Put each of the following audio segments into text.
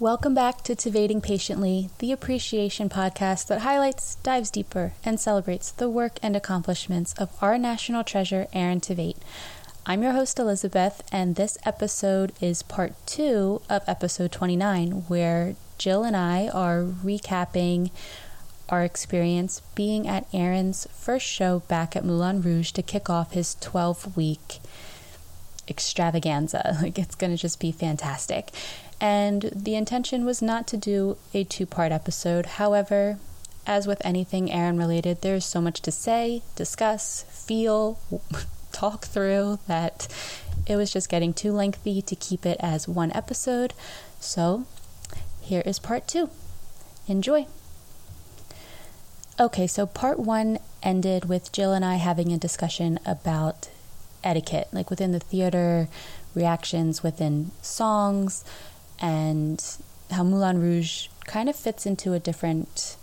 Welcome back to Tveiting Patiently, the appreciation podcast that highlights, dives deeper, and celebrates the work and accomplishments of our national treasure, Aaron Tveit. I'm your host, Elizabeth, and this episode is part two of episode 29, where Jill and I are recapping our experience being at Aaron's first show back at Moulin Rouge to kick off his 12 week extravaganza. Like, it's going to just be fantastic. And the intention was not to do a two part episode. However, as with anything Aaron related, there's so much to say, discuss, feel, talk through that it was just getting too lengthy to keep it as one episode. So, here is part two. Enjoy. Okay, so part one ended with Jill and I having a discussion about etiquette, like within the theater, reactions within songs, and how Moulin Rouge kind of fits into a different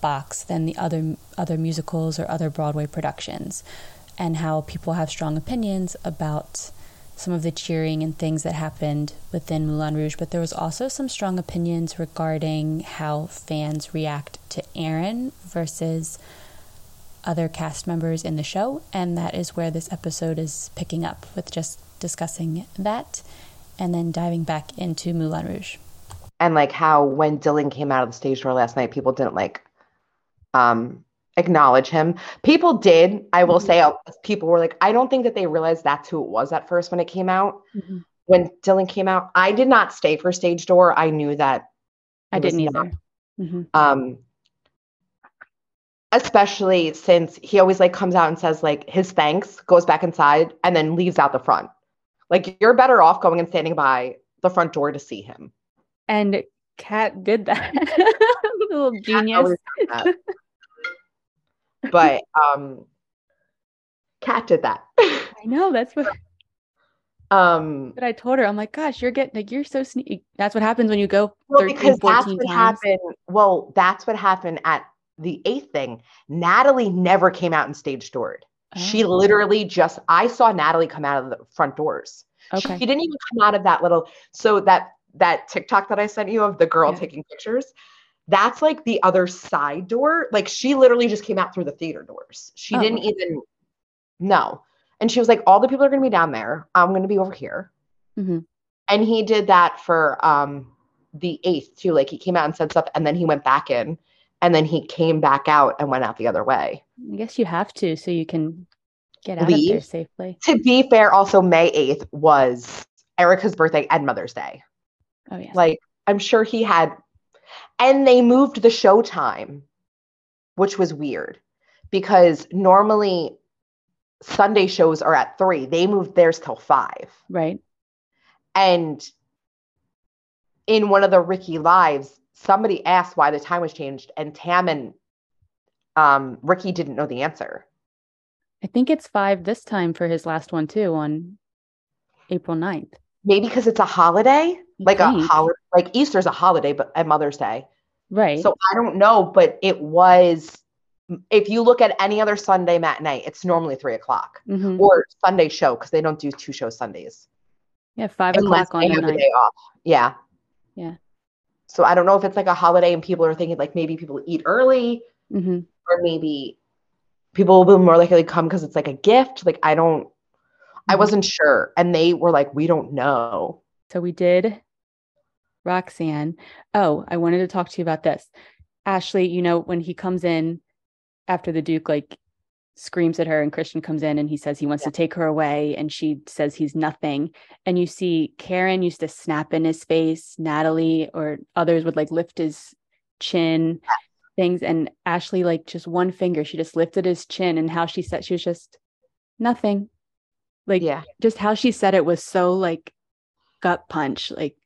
box than the other other musicals or other Broadway productions and how people have strong opinions about some of the cheering and things that happened within Moulin Rouge, but there was also some strong opinions regarding how fans react to Aaron versus other cast members in the show, and that is where this episode is picking up with just discussing that and then diving back into Moulin Rouge. And like how when Dylan came out of the stage door last night, people didn't like um acknowledge him. People did. I will mm-hmm. say, uh, people were like, I don't think that they realized that's who it was at first when it came out. Mm-hmm. When Dylan came out, I did not stay for stage door. I knew that. I didn't either. Mm-hmm. Um, especially since he always like comes out and says like his thanks, goes back inside, and then leaves out the front. Like you're better off going and standing by the front door to see him. And Kat did that. Little genius but um Kat did that. I know that's what um but I told her I'm like gosh you're getting like you're so sneaky that's what happens when you go well, 13, because that's what times. happened well that's what happened at the eighth thing Natalie never came out and stage doored oh. she literally just I saw Natalie come out of the front doors okay she didn't even come out of that little so that that TikTok that I sent you of the girl yeah. taking pictures that's like the other side door. Like she literally just came out through the theater doors. She oh. didn't even know. And she was like, all the people are going to be down there. I'm going to be over here. Mm-hmm. And he did that for um, the eighth too. Like he came out and said stuff and then he went back in and then he came back out and went out the other way. I guess you have to so you can get out Leave. of there safely. To be fair, also May 8th was Erica's birthday and Mother's Day. Oh, yeah. Like I'm sure he had and they moved the show time, which was weird because normally Sunday shows are at three. They moved theirs till five. Right. And in one of the Ricky lives, somebody asked why the time was changed, and Tam and um, Ricky didn't know the answer. I think it's five this time for his last one too on April 9th. Maybe because it's a holiday like a holiday, like Easter's a holiday, but at Mother's Day. Right. So I don't know, but it was. If you look at any other Sunday matinee, it's normally three o'clock mm-hmm. or Sunday show because they don't do two shows Sundays. Yeah, five o'clock on the day off. Yeah. Yeah. So I don't know if it's like a holiday and people are thinking like maybe people eat early mm-hmm. or maybe people will be more likely to come because it's like a gift. Like I don't, mm-hmm. I wasn't sure. And they were like, we don't know. So we did Roxanne. Oh, I wanted to talk to you about this. Ashley, you know, when he comes in after the Duke like screams at her and Christian comes in and he says he wants yeah. to take her away and she says he's nothing. And you see Karen used to snap in his face, Natalie or others would like lift his chin, things. And Ashley, like just one finger, she just lifted his chin and how she said she was just nothing. Like, yeah, just how she said it was so like gut punch. Like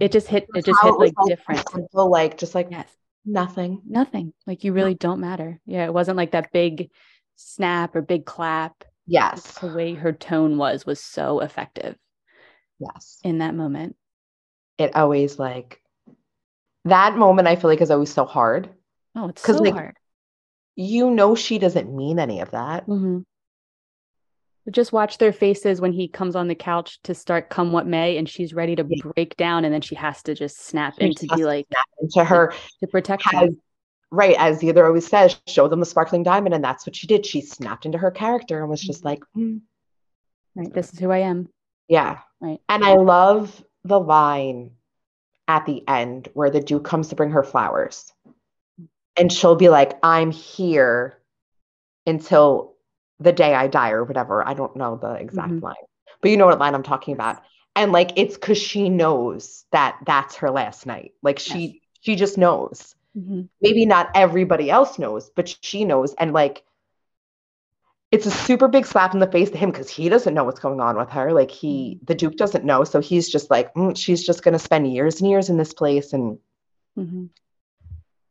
it just hit it just hit like, like different simple, like just like yes nothing nothing like you really don't matter yeah it wasn't like that big snap or big clap yes. the way her tone was was so effective yes. in that moment. It always like that moment i feel like is always so hard. Oh it's so like, hard. you know she doesn't mean any of that. Mm-hmm. just watch their faces when he comes on the couch to start come what may and she's ready to yeah. break down and then she has to just snap she in to be like into her to protect has, right as the other always says show them the sparkling diamond. And that's what she did. She snapped into her character and was just mm-hmm. like mm. right this is who i am. Yeah. Right. And i love the line at the end where the duke comes to bring her flowers. And she'll be like i'm here until the day i die or whatever. I don't know the exact mm-hmm. line. But you know what line i'm talking about. And like it's because she knows that that's her last night. Like she yes. she just knows Mm-hmm. Maybe not everybody else knows, but she knows. And like, it's a super big slap in the face to him because he doesn't know what's going on with her. Like, he, mm-hmm. the Duke doesn't know. So he's just like, mm, she's just going to spend years and years in this place. And mm-hmm.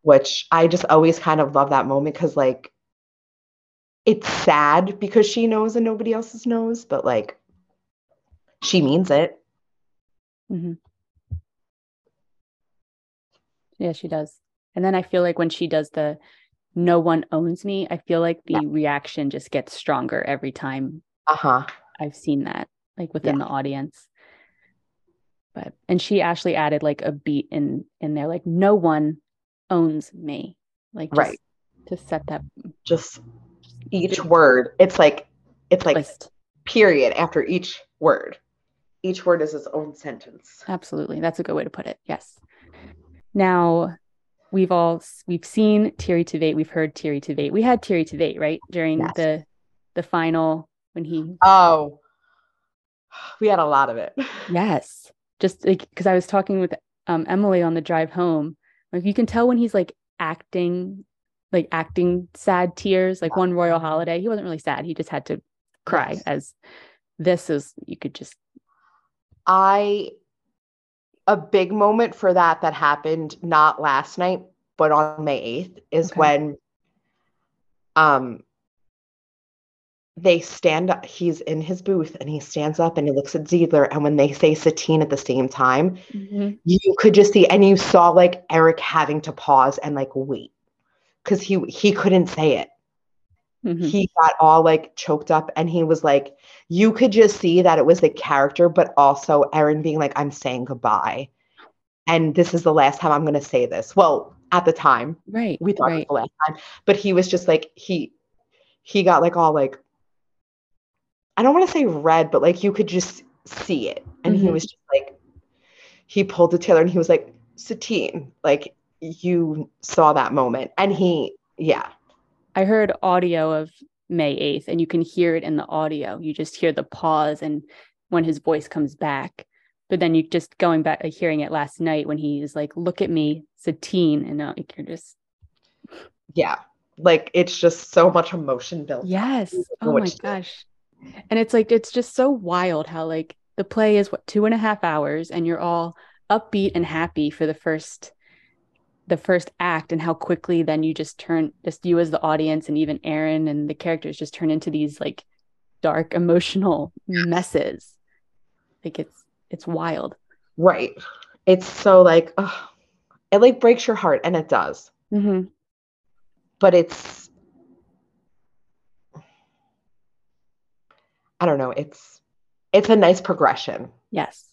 which I just always kind of love that moment because, like, it's sad because she knows and nobody else knows, but like, she means it. Mm-hmm. Yeah, she does. And then I feel like when she does the no one owns me, I feel like the yeah. reaction just gets stronger every time. Uh-huh. I've seen that like within yeah. the audience. But and she actually added like a beat in in there like no one owns me. Like right to set that just each word. It's like it's like list. period after each word. Each word is its own sentence. Absolutely. That's a good way to put it. Yes. Now, we've all we've seen Teary Tveit, we've heard Teary Tveit. We had Teary Tveit, right? During yes. the the final when he Oh. We had a lot of it. Yes. Just like because I was talking with um, Emily on the drive home. Like you can tell when he's like acting like acting sad tears, like one royal holiday. He wasn't really sad. He just had to cry yes. as this is you could just I a big moment for that that happened not last night but on May 8th is okay. when um they stand up he's in his booth and he stands up and he looks at Zidler and when they say Satine at the same time mm-hmm. you could just see and you saw like Eric having to pause and like wait cuz he he couldn't say it Mm-hmm. He got all like choked up and he was like, you could just see that it was the character, but also Aaron being like, I'm saying goodbye. And this is the last time I'm going to say this. Well, at the time, right. We thought right. it was the last time, but he was just like, he, he got like all like, I don't want to say red, but like you could just see it. And mm-hmm. he was just like, he pulled the Taylor and he was like, Satine, like you saw that moment. And he, yeah, I heard audio of May 8th and you can hear it in the audio. You just hear the pause and when his voice comes back. But then you just going back, like, hearing it last night when he is like, look at me, Satine. And uh, you're just. Yeah. Like it's just so much emotion built. Yes. Oh my gosh. And it's like, it's just so wild how like the play is what, two and a half hours and you're all upbeat and happy for the first the first act and how quickly then you just turn just you as the audience and even Aaron and the characters just turn into these like dark emotional messes. Like it's it's wild. Right. It's so like oh, it like breaks your heart and it does. Mm-hmm. But it's I don't know, it's it's a nice progression. Yes.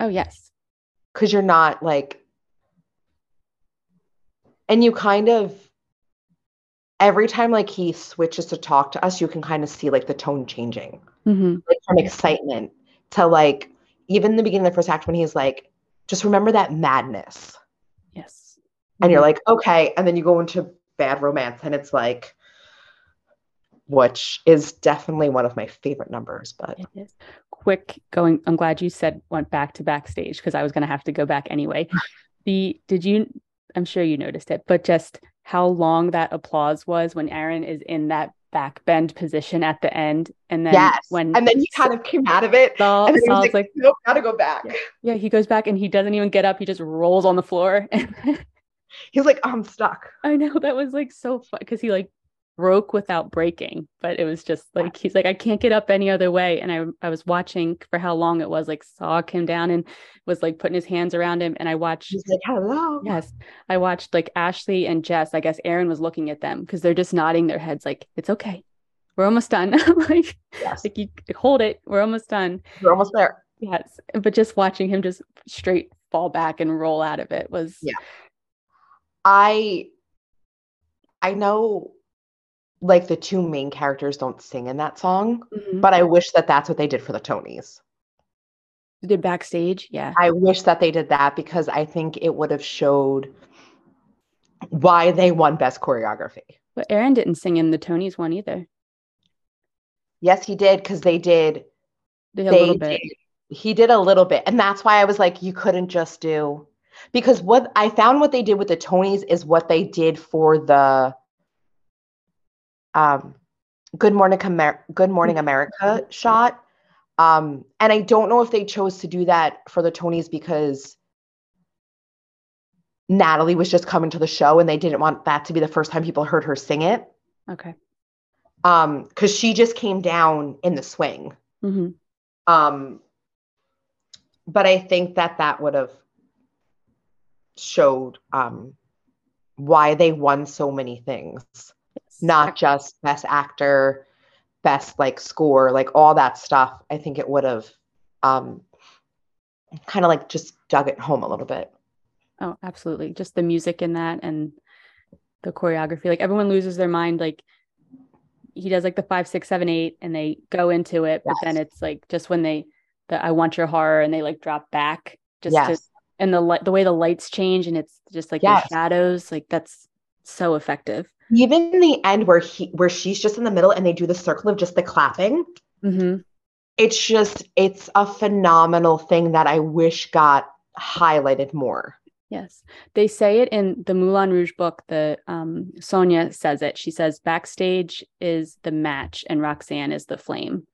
Oh yes. Cuz you're not like and you kind of every time like he switches to talk to us you can kind of see like the tone changing. Mm-hmm. like from excitement to like even the beginning of the first act when he's like just remember that madness. Yes. And mm-hmm. you're like okay. And then you go into bad romance and it's like which is definitely one of my favorite numbers but it is. Quick going i'm glad you said went back to backstage because i was going to have to go back anyway. The did you I'm sure you noticed it, but just how long that applause was when Aaron is in that back bend position at the end. And then yes. when and then he kind of came out of it. Sahr, and Sahr's like, like, nope, gotta go back. Yeah. yeah, he goes back and he doesn't even get up, he just rolls on the floor. He's like, oh, I'm stuck. I know that was like so fun because he like broke without breaking but it was just like he's like i can't get up any other way and i i was watching for how long it was like saw him down and was like putting his hands around him and i watched he's like hello yes i watched like ashley and jess i guess Aaron was looking at them because they're just nodding their heads like it's okay we're almost done. like, yes. like you hold it, we're almost done. We're almost there. Yes. But just watching him just straight fall back and roll out of it was Yeah. I I know like the two main characters don't sing in that song, mm-hmm. but I wish that that's what they did for the Tonys. Did backstage? Yeah. I wish that they did that because I think it would have showed why they won best choreography. But Aaron didn't sing in the Tonys one either. Yes, he did because they did. They, a little bit. Did, he did a little bit, and that's why I was like, you couldn't just do because what I found what they did with the Tonys is what they did for the um, Good Morning Amer- Good Morning mm-hmm. America shot. Um, and I don't know if they chose to do that for the Tonys because Natalie was just coming to the show and they didn't want that to be the first time people heard her sing it. Okay. Um, because she just came down in the swing. Mm-hmm. Um, but I think that that would have showed um why they won so many things. Not just best actor, best like score, like all that stuff. I think it would have um kind of like just dug it home a little bit. Oh, absolutely. Just the music in that and the choreography. Like everyone loses their mind. Like he does like the five, six, seven, eight, and they go into it, but yes. then it's like just when they the I want your horror and they like drop back just yes. to and the light the way the lights change and it's just like yes. the shadows, like that's so effective. Even in the end where he where she's just in the middle and they do the circle of just the clapping. Mm-hmm. It's just it's a phenomenal thing that I wish got highlighted more. Yes. They say it in the Moulin Rouge book. The um, Sonya says it. She says backstage is the match and Roxanne is the flame.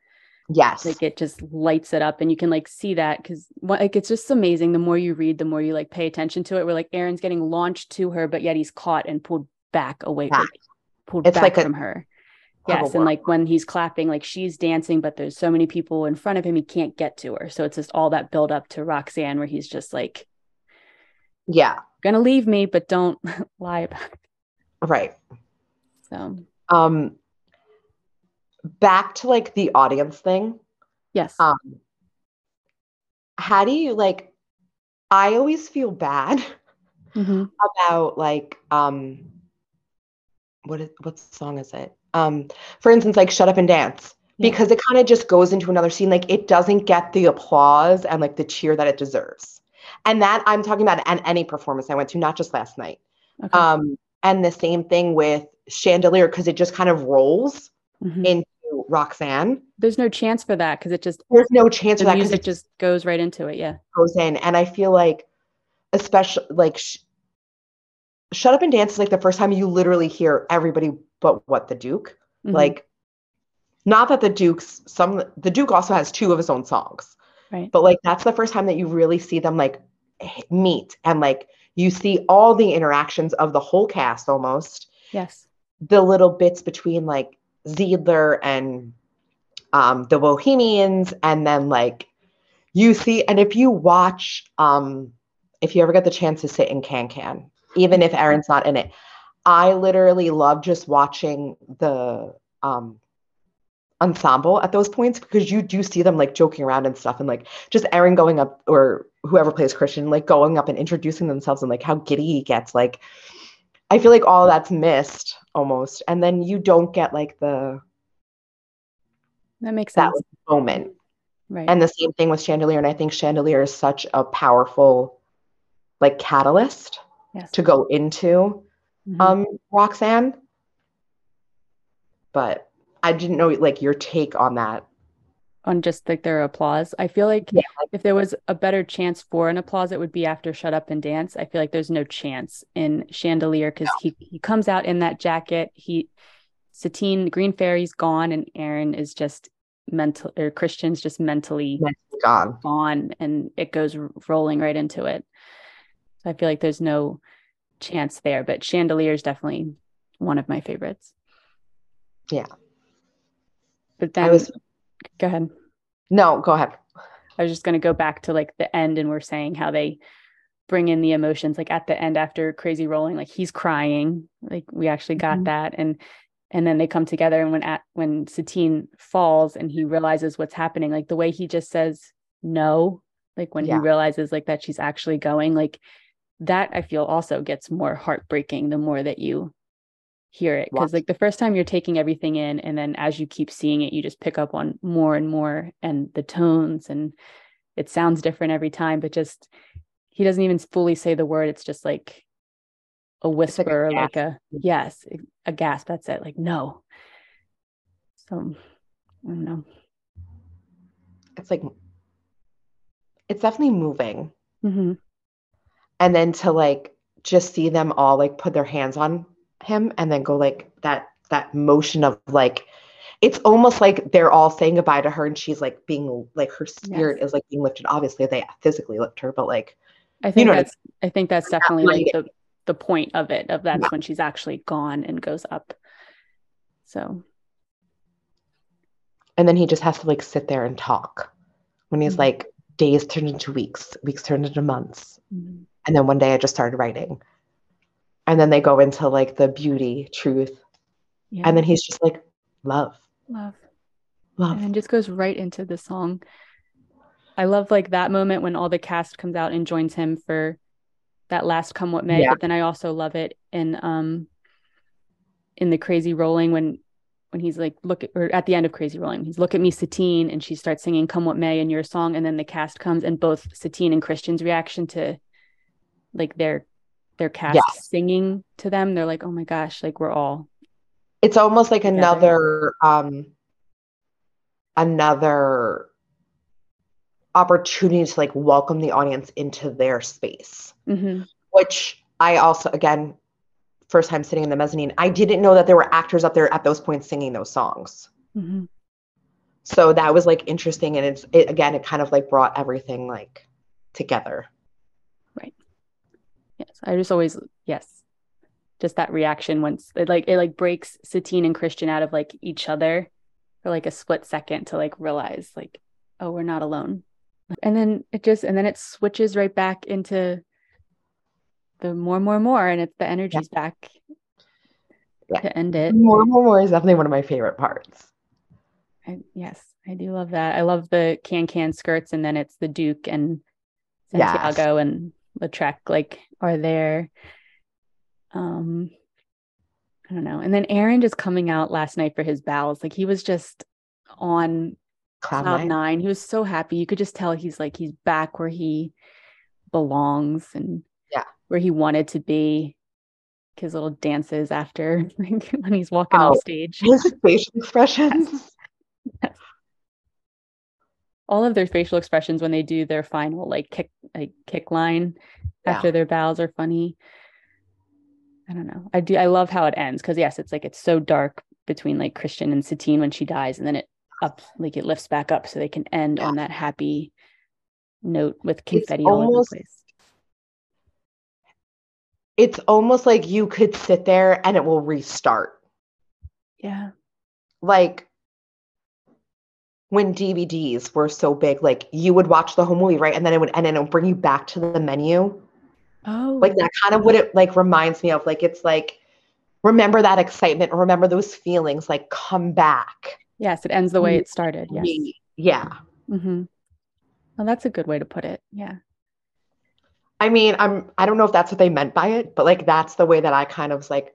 Yes. Like it just lights it up and you can like see that because like it's just amazing. The more you read, the more you like pay attention to it. Where like Aaron's getting launched to her, but yet he's caught and pulled back away, back. pulled it's back like from a, her. Yes. And like when he's clapping, like she's dancing, but there's so many people in front of him, he can't get to her. So it's just all that build up to Roxanne where he's just like yeah. Gonna leave me, but don't lie about it. Right. So um back to like the audience thing. Yes. Um how do you like I always feel bad mm-hmm. about like um what is what song is it? Um for instance like Shut Up and Dance yeah. because it kind of just goes into another scene like it doesn't get the applause and like the cheer that it deserves and that I'm talking about at any performance I went to, not just last night. Okay. Um, and the same thing with Chandelier because it just kind of rolls mm-hmm. into Roxanne. There's no chance for that because it just there's no chance the for that because it just goes right into it. Yeah, goes in, and I feel like, especially like, sh- "Shut Up and Dance" is like the first time you literally hear everybody but what the Duke. Mm-hmm. Like, not that the Duke's some the Duke also has two of his own songs, right? But like that's the first time that you really see them like meet and like you see all the interactions of the whole cast almost. Yes. The little bits between like Zidler and um, the Bohemians, and then like you see, and if you watch, um, if you ever get the chance to sit in Can Can, even if Aaron's not in it, I literally love just watching the um, ensemble at those points because you do see them like joking around and stuff and like just Aaron going up or whoever plays Christian like going up and introducing themselves and like how giddy he gets. Like I feel like all that's missed almost. And then you don't get like the that makes sense. that moment. Right. And the same thing with Chandelier and I think Chandelier is such a powerful like catalyst yes. to go into mm-hmm. um Roxanne but I didn't know like your take on that. On just like their applause. I feel like yeah. if there was a better chance for an applause, it would be after Shut Up and Dance. I feel like there's no chance in Chandelier because no. he he comes out in that jacket. He Satine Green Fairy's gone and Aaron is just mental or Christian's just mentally, mentally gone. Gone and it goes rolling right into it. So I feel like there's no chance there, but Chandelier is definitely one of my favorites. Yeah. But then I was go ahead. No, go ahead. I was just going to go back to like the end and we're saying how they bring in the emotions like at the end after crazy rolling like he's crying like we actually got mm-hmm. that and and then they come together and when at when Satine falls and he realizes what's happening like the way he just says no like when yeah. he realizes like that she's actually going like that I feel also gets more heartbreaking the more that you hear it because like the first time you're taking everything in and then as you keep seeing it you just pick up on more and more and the tones and it sounds different every time but just he doesn't even fully say the word it's just like a whisper like a, like a, yes a gasp that's it like no. So i don't know. It's like it's definitely moving. Mm-hmm. And then to like just see them all like put their hands on him and then go like that that motion of like it's almost like they're all saying goodbye to her and she's like being like her spirit yes. is like being lifted obviously they physically lift her but like i think you know that's I, think that's definitely like the the point of it of that's yeah. when she's actually gone and goes up so and then he just has to like sit there and talk when he's mm-hmm. like days turned into weeks weeks turned into months mm-hmm. And then one day i just started writing. And then they go into like the beauty truth. Yeah. and then he's just like love. Love. Love. And just goes right into the song. I love like that moment when all the cast comes out and joins him for that last come what may yeah. but then i also love it in um in the crazy rolling when when he's like look at, or at the end of crazy rolling he's look at me satine and she starts singing come what may in your song and then the cast comes and both satine and christian's reaction to like their their cast yes. singing to them they're like oh my gosh like we're all it's almost like together. another um another opportunity to like welcome the audience into their space mm-hmm. which i also again first time sitting in the mezzanine i didn't know that there were actors up there at those points singing those songs mm-hmm. so that was like interesting and it's it, again it kind of like brought everything like together Yes, I just always yes, just that reaction once it like it like breaks Satine and Christian out of like each other for like a split second to like realize like oh we're not alone, and then it just and then it switches right back into the more more more and it's the energy's yeah. back yeah. to end it. More more more is definitely one of my favorite parts. I, yes, I do love that. I love the can can skirts and then it's the Duke and Santiago yes. and Lautrec like are there. Um, I don't know. And then Aaron just coming out last night for his bows, like he was just on cloud, nine. nine. He was so happy. You could just tell he's like he's back where he belongs and yeah, where he wanted to be. His little dances after like, when he's walking oh, on stage. His facial expressions. yes all of their facial expressions when they do their final like kick like kick line yeah. after their bows are funny. I don't know. I do I love how it ends because yes, it's like it's so dark between like Christian and Satine when she dies, and then it up like it lifts back up so they can end yeah. on that happy note with confetti all over the place. It's almost like you could sit there and it will restart. Yeah. Like when DVDs were so big, like you would watch the whole movie, right? And then it would and then it would bring you back to the menu. Oh. Like that kind of what it like reminds me of. Like it's like remember that excitement, remember those feelings, like come back. Yes, it ends the way it started. Yes. Yeah. Mm-hmm. Well, that's a good way to put it. Yeah. I mean, I'm I don't know if that's what they meant by it, but like that's the way that I kind of was like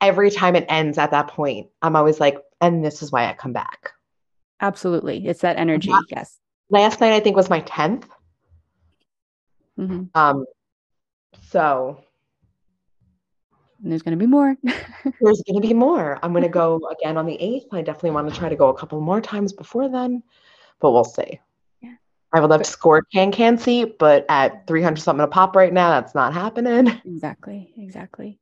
every time it ends at that point, I'm always like, and this is why I come back. Absolutely. It's that energy. Last, yes. Last night, I think, was my 10th. Mm-hmm. Um, so. And there's going to be more. there's going to be more. I'm going to go again on the 8th. I definitely want to try to go a couple more times before then, but we'll see. Yeah. I would love to score can can seat, but at 300 something a pop right now, that's not happening. Exactly. Exactly.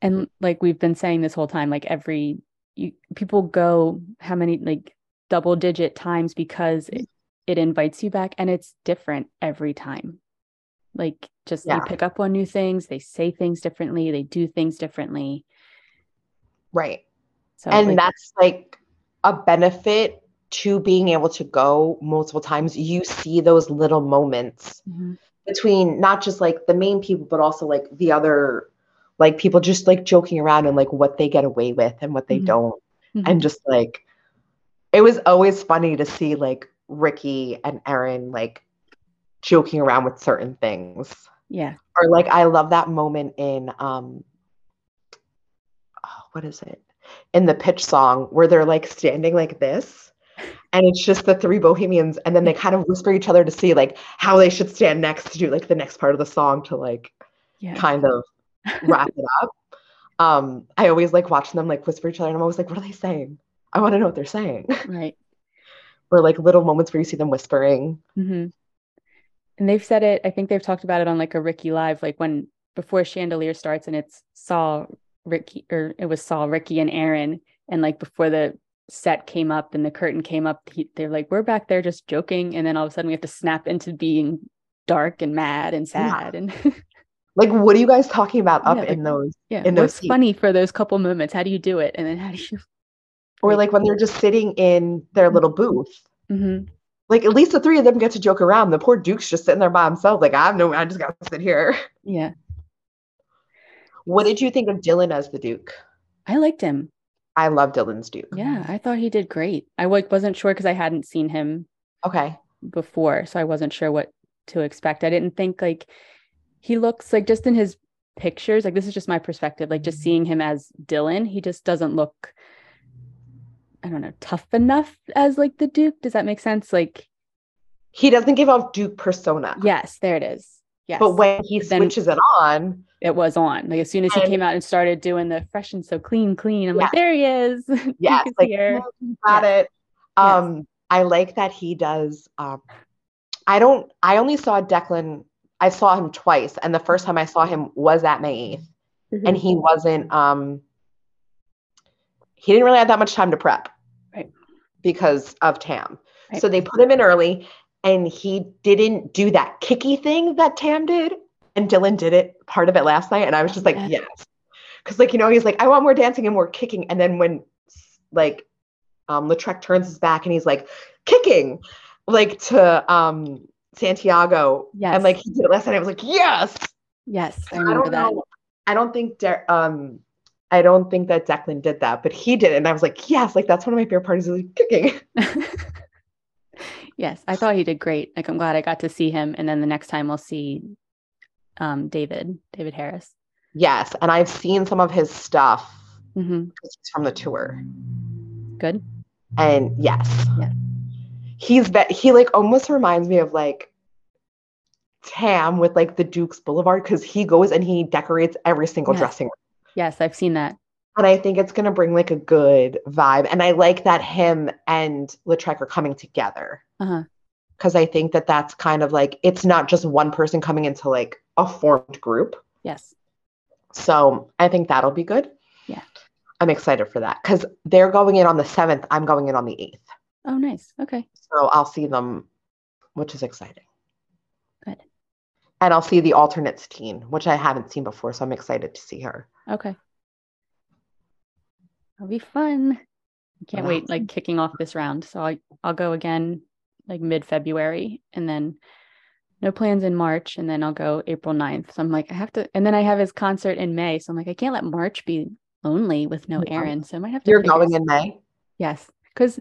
And like we've been saying this whole time, like every you people go how many like double digit times because it, it invites you back and it's different every time. Like just yeah. you pick up on new things they say things differently they do things differently. Right. So and like, that's like a benefit to being able to go multiple times. You see those little moments mm-hmm. between not just like the main people but also like the other like people just like joking around and like what they get away with and what they mm-hmm. don't. Mm-hmm. And just like it was always funny to see like Ricky and Aaron like joking around with certain things. Yeah. Or like I love that moment in um oh, what is it? In the pitch song where they're like standing like this and it's just the three bohemians and then they kind of whisper each other to see like how they should stand next to do like the next part of the song to like yeah. kind of wrap it up um i always like watching them like whisper each other and i'm always like what are they saying i want to know what they're saying right or like little moments where you see them whispering mm-hmm. and they've said it i think they've talked about it on like a ricky live like when before chandelier starts and it's saw ricky or it was saw ricky and Aaron. and like before the set came up and the curtain came up, he, they're like, we're back there just joking. And then all of a sudden we have to snap into being dark and mad and sad. Yeah. And like, what are you guys talking about up yeah, like, in those? Yeah. In those funny for those couple moments? How do you do it? And then how do you? Or like when they're just sitting in their little booth. Mm-hmm. Like at least the three of them get to joke around. The poor Duke's just sitting there by himself. Like I have no, I just got to sit here. Yeah. What did you think of Dylan as the Duke? I liked him. I love Dylan's Duke. Yeah, I thought he did great. I like wasn't sure because I hadn't seen him okay before, so I wasn't sure what to expect. I didn't think like he looks like just in his pictures, like this is just my perspective, like just seeing him as Dylan, he just doesn't look I don't know, tough enough as like the Duke. Does that make sense? Like he doesn't give off Duke persona. Yes, there it is. Yes. But when he switches it on, it was on. Like as soon as he came out and started doing the fresh and so clean, clean, I'm yeah. like, there he is. Yes, like here. got yes. it. Um, yes. I like that he does. Um, I don't. I only saw Declan. I saw him twice, and the first time I saw him was at May 8th, mm-hmm. and he wasn't. Um, he didn't really have that much time to prep, right? Because of Tam. Right. So they put him in early, and he didn't do that kicky thing that Tam did and Dylan did it part of it last night, and I was just like, yes, because like you know he's like, I want more dancing and more kicking, and then when like um Lautrec turns his back and he's like kicking like to um Santiago, yes. and like he did it last night, I was like, yes, yes, I remember I that. Know, I don't think De- um I don't think that Declan did that, but he did it, and I was like, yes, like that's one of my favorite parties, is like kicking. yes, I thought he did great. Like I'm glad I got to see him, and then the next time we'll see um, David, David Harris. Yes, and I've seen some of his stuff mm-hmm. from the tour. Good. And yes, yeah, he's be- he like almost reminds me of like Tam with like the Duke's Boulevard because he goes and he decorates every single yes. dressing room. Yes, I've seen that. And I think it's gonna bring like a good vibe. And I like that him and Lautrec are coming together. Uh-huh because I think that that's kind of like it's not just one person coming into like a formed group. Yes. So I think that'll be good. Yeah. I'm excited for that because they're going in on the 7th. I'm going in on the 8th. Oh, nice. Okay. So I'll see them, which is exciting. Good. And I'll see the alternates teen, which I haven't seen before. So I'm excited to see her. Okay. It'll be fun. I can't wait, like kicking off this round. So I, I'll go again like mid February and then no plans in March and then I'll go April 9th. So I'm like, I have to, and then I have his concert in May. So I'm like, I can't let March be lonely with no Aaron. So I might have to. You're going in May? Yes. Cause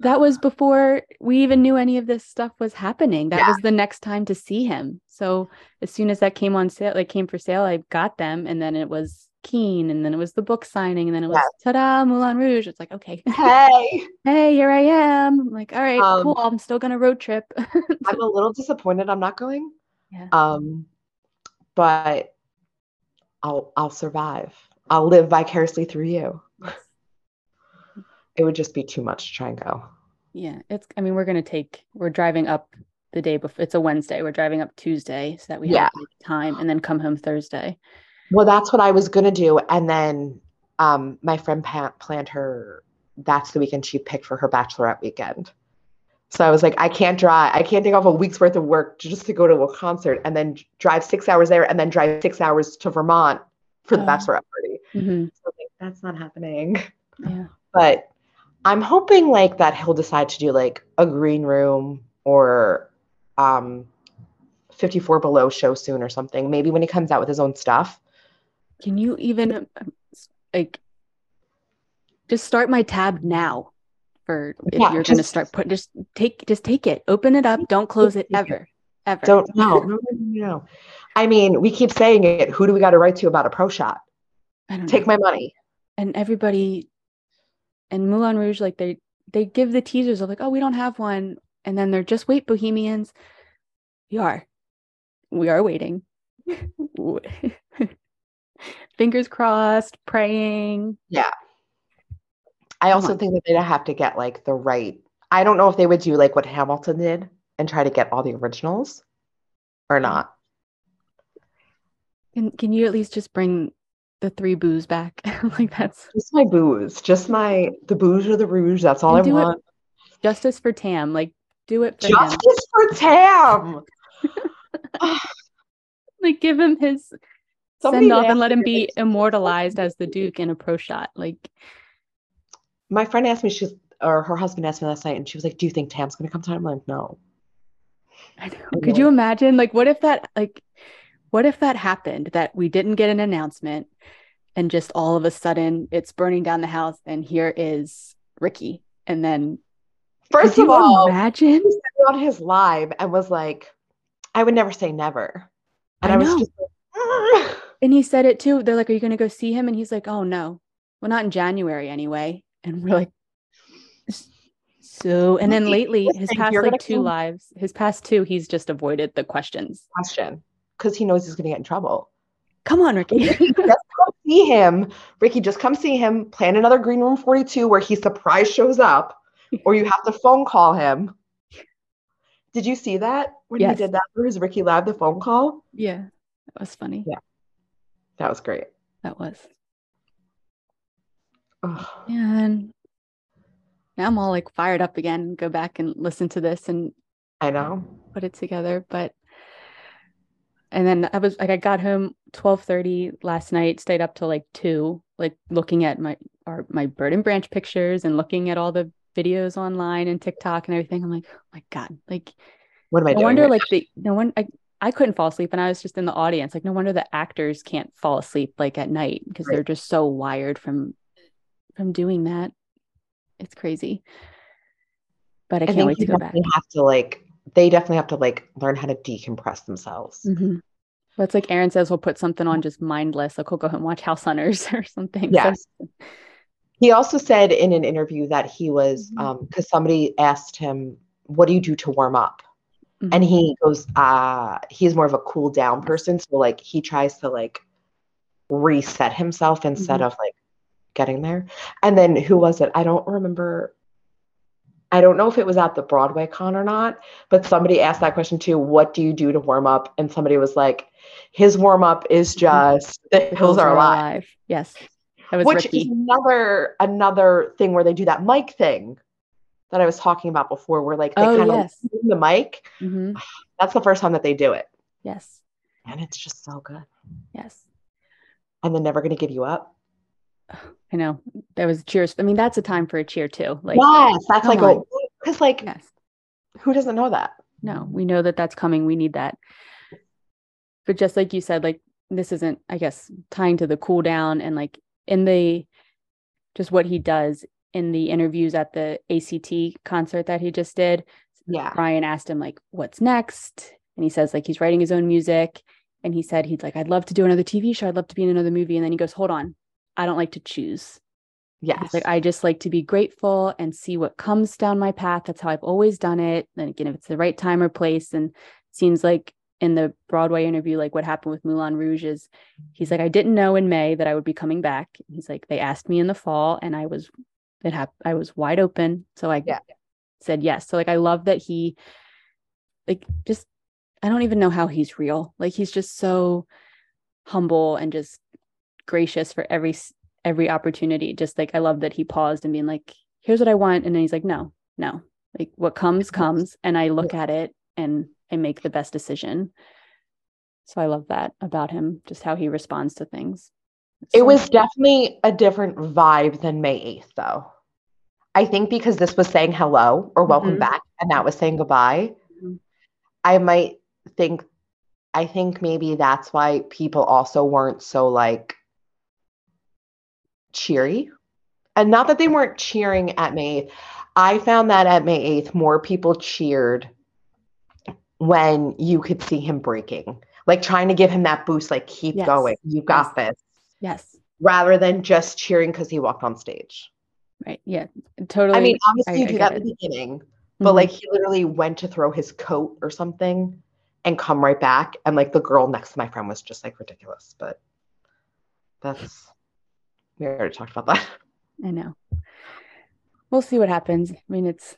that was before we even knew any of this stuff was happening. That yeah. was the next time to see him. So as soon as that came on sale, like came for sale, I got them. And then it was Keen, and then it was the book signing, and then it was yes. ta-da, Moulin Rouge. It's like, okay, hey, hey, here I am. I'm like, all right, um, cool. I'm still gonna road trip. I'm a little disappointed I'm not going. Yeah. Um, but I'll I'll survive. I'll live vicariously through you. It would just be too much to try and go. Yeah, it's. I mean, we're gonna take. We're driving up the day before. It's a Wednesday. We're driving up Tuesday so that we have time, and then come home Thursday. Well, that's what I was gonna do, and then um, my friend pa- planned her. That's the weekend she picked for her bachelorette weekend. So I was like, I can't drive. I can't take off a week's worth of work just to go to a concert and then drive six hours there and then drive six hours to Vermont for the uh, bachelorette party. Mm-hmm. So like, that's not happening. Yeah. But I'm hoping like that he'll decide to do like a green room or um 54 below show soon or something. Maybe when he comes out with his own stuff. can you even like just start my tab now for if yeah, you're going to start put just take just take it open it up don't close it ever ever don't no no no i mean we keep saying it who do we got to write to about a pro shot take know. my money and everybody and moulin rouge like they they give the teasers of like oh we don't have one. And then they're just wait bohemians. We are. We are waiting. Fingers crossed praying. Yeah. I also think that they'd have to get like the right. I don't know if they would do like what Hamilton did and try to get all the originals or not. Can Can you at least just bring the three boos back? like that's just my boos, just my the boos or the rouge. That's all I want. It. Justice for Tam, like do it. For Justice him. for Tam. like give him his Somebody send off and let him be immortalized as the Duke in a pro shot. Like my friend asked me, she's or her husband asked me last night, and she was like, "Do you think Tam's going to come to?" I'm like, "No." I know. Could you imagine? Like, what if that? Like, what if that happened? That we didn't get an announcement, and just all of a sudden it's burning down the house, and here is Ricky, and then. First of all, imagine on his live and was like, "I would never say never," and I, I was just. Like, and he said it too. They're like, "Are you going to go see him?" And he's like, "Oh no, well, not in January anyway." and we're like so and then lately his past like two come... lives his past two he's just avoided the questions question because he knows he's going to get in trouble. Come on ricky. Just come see him. Ricky just come see him plan another green room 42 where he surprise shows up or you have to phone call him. Did you see that when yes. he did that for his ricky live the phone call? Yeah that was funny. Yeah. That was great. That was. And now I'm all like fired up again. Go back and listen to this and I know. put it together. But and then I was like, I got home twelve thirty last night. Stayed up till like two, like looking at my our my bird and branch pictures and looking at all the videos online and TikTok and everything. I'm like, oh my god, like what am I? No doing wonder like the no one I I couldn't fall asleep and I was just in the audience. Like no wonder the actors can't fall asleep like at night because right. they're just so wired from from doing that. It's crazy. But I, I can't wait to go back. Have to like they definitely have to like learn how to decompress themselves. Mm-hmm. But it's like Aaron says, we'll put something on just mindless. Like we'll go and watch House Hunters or something. Yes. So. He also said in an interview that he was mm-hmm. um because somebody asked him, What do you do to warm up? Mm-hmm. And he goes, uh, he's more of a cool down person. So like he tries to like reset himself instead mm-hmm. of like getting there. And then who was it? I don't remember. I don't know if it was at the Broadway con or not, but somebody asked that question too. What do you do to warm up? And somebody was like, his warm up is just the hills, are, alive. alive. Yes. Which Ricky. is another another thing where they do that mic thing that I was talking about before, where like they oh, kind yes. of the mic. Mm-hmm. That's the first time that they do it. Yes. And it's just so good. Yes. And they're never going to give you up. I know that was cheers. I mean, that's a time for a cheer too. Like, yes, that's like on. a because like, yes. who doesn't know that? No, we know that that's coming. We need that. But just like you said, like this isn't, I guess, tying to the cool down and like in the just what he does in the interviews at the ACT concert that he just did. Yeah. Ryan asked him like, "What's next?" And he says like he's writing his own music. And he said he'd like, "I'd love to do another TV show. I'd love to be in another movie." And then he goes, "Hold on, I don't like to choose. Yeah. Like I just like to be grateful and see what comes down my path. That's how I've always done it. And again, if it's the right time or place, and seems like in the Broadway interview, like what happened with Moulin Rouge is he's like, I didn't know in May that I would be coming back. He's like, they asked me in the fall and I was it happened I was wide open. So I yeah. said yes. So like I love that he like just I don't even know how he's real. Like he's just so humble and just gracious for every every opportunity. Just like i love that he paused and being like here's what i want. And then he's like no no. Like what comes comes. And i look at it and i make the best decision. So i love that about him just how he responds to things. It was definitely a different vibe than may 8th though. I think because this was saying hello or welcome mm-hmm. back and that was saying goodbye mm-hmm. i might think i think maybe that's why people also weren't so like cheery. And not that they weren't cheering at May 8th. I found that at May 8th, more people cheered when you could see him breaking, like trying to give him that boost, like, keep yes. going. You got yes. this. Yes. Rather than just cheering because he walked on stage. Right. Yeah. Totally. I mean, obviously, I, you do that at the beginning, but mm-hmm. like he literally went to throw his coat or something and come right back. And like the girl next to my friend was just like ridiculous. But that's, we already talked about that. I know. We'll see what happens. I mean, it's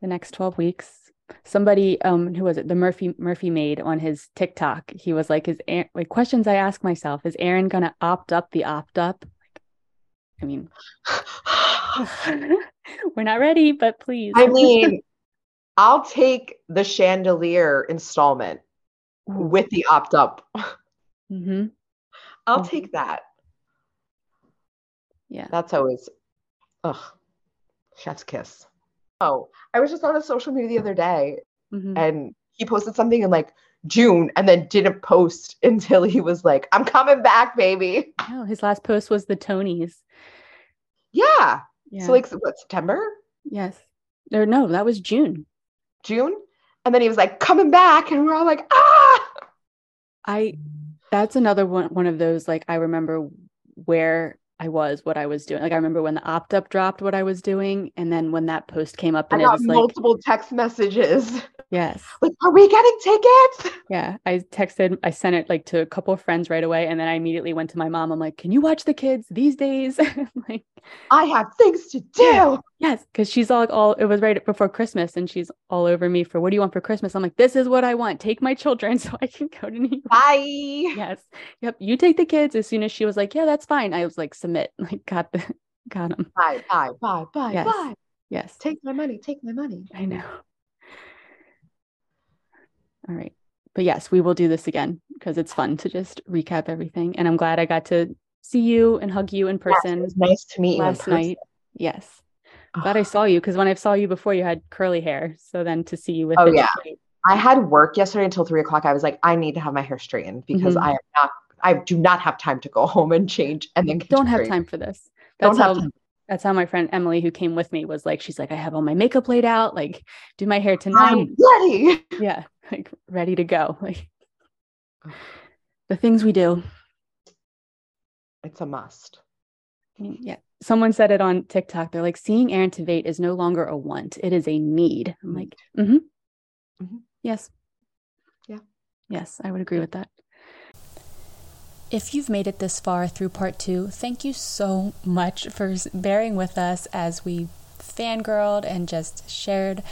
the next 12 weeks. Somebody, um, who was it? The Murphy Murphy made on his TikTok. He was like, "Is Aaron, like questions I ask myself? Is Aaron gonna opt up the opt up? Like, I mean, we're not ready, but please. I mean, I'll take the chandelier installment with the opt up. Mm-hmm. I'll mm-hmm. take that. Yeah. That's always, ugh, chef's kiss. Oh, I was just on a social media the other day mm-hmm. and he posted something in like June and then didn't post until he was like, I'm coming back, baby. No, his last post was the Tonys. Yeah. yeah. So like what, September? Yes. Or no, that was June. June. And then he was like coming back, and we're all like, ah. I that's another one one of those like I remember where I was, what I was doing. Like I remember when the opt up dropped, what I was doing, and then when that post came up, and I got it was multiple like, text messages. Yes. Like, are we getting tickets? Yeah, I texted, I sent it like to a couple of friends right away, and then I immediately went to my mom. I'm like, "Can you watch the kids these days?" like, I have things to do. Yes, because she's all like all. It was right before Christmas, and she's all over me for what do you want for Christmas? I'm like, this is what I want. Take my children so I can go to New York. Bye. Yes. Yep. You take the kids. As soon as she was like, yeah, that's fine. I was like, submit. Like, got the, got them. Bye. Bye. Bye. Bye. Yes. Bye. Yes. Take my money. Take my money. I know. All right. But yes, we will do this again because it's fun to just recap everything. And I'm glad I got to see you and hug you in person. Yes, nice to meet you last night. Yes. Glad I saw you because when I saw you before, you had curly hair. So then to see you with oh yeah, straight. I had work yesterday until three o'clock. I was like, I need to have my hair straightened because mm-hmm. I am not. I do not have time to go home and change and then don't have time for this. That's don't how. That's how my friend Emily, who came with me, was like. She's like, I have all my makeup laid out. Like, do my hair tonight. I'm ready. Yeah, like ready to go. Like the things we do. It's a must. Yeah someone said it on TikTok. They're like, seeing Aaron Tveit is no longer a want; it is a need. I'm like, mm-hmm. Mm-hmm. yes, yeah, yes, I would agree with that. If you've made it this far through part two, thank you so much for bearing with us as we fangirled and just shared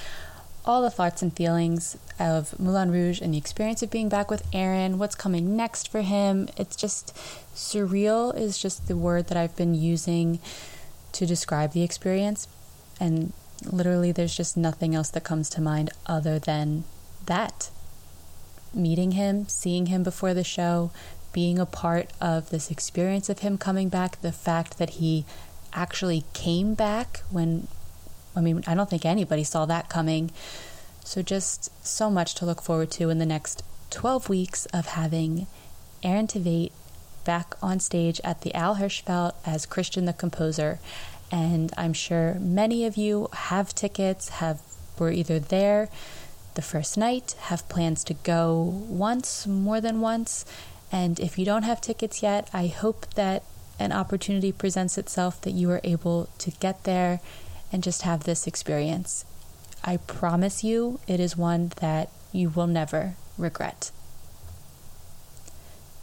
all the thoughts and feelings of Moulin Rouge and the experience of being back with Aaron, what's coming next for him. It's just surreal, is just the word that I've been using to describe the experience. And literally, there's just nothing else that comes to mind other than that. Meeting him, seeing him before the show, being a part of this experience of him coming back, the fact that he actually came back when I mean, I don't think anybody saw that coming. So, just so much to look forward to in the next 12 weeks of having Aaron Tveit back on stage at the Al Hirschfeld as Christian the Composer. And I'm sure many of you have tickets, have were either there the first night, have plans to go once, more than once. And if you don't have tickets yet, I hope that an opportunity presents itself that you are able to get there and just have this experience. I promise you, it is one that you will never regret.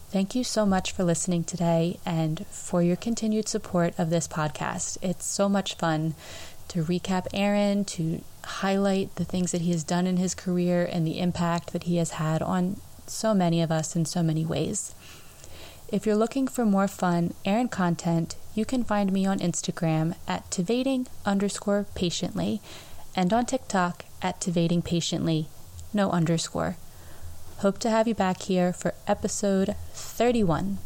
Thank you so much for listening today and for your continued support of this podcast. It's so much fun to recap Aaron, to highlight the things that he has done in his career and the impact that he has had on so many of us in so many ways. If you're looking for more fun Aaron content, you can find me on Instagram at Tveiting underscore patiently and on TikTok at Tveiting patiently, no underscore. Hope to have you back here for episode 31.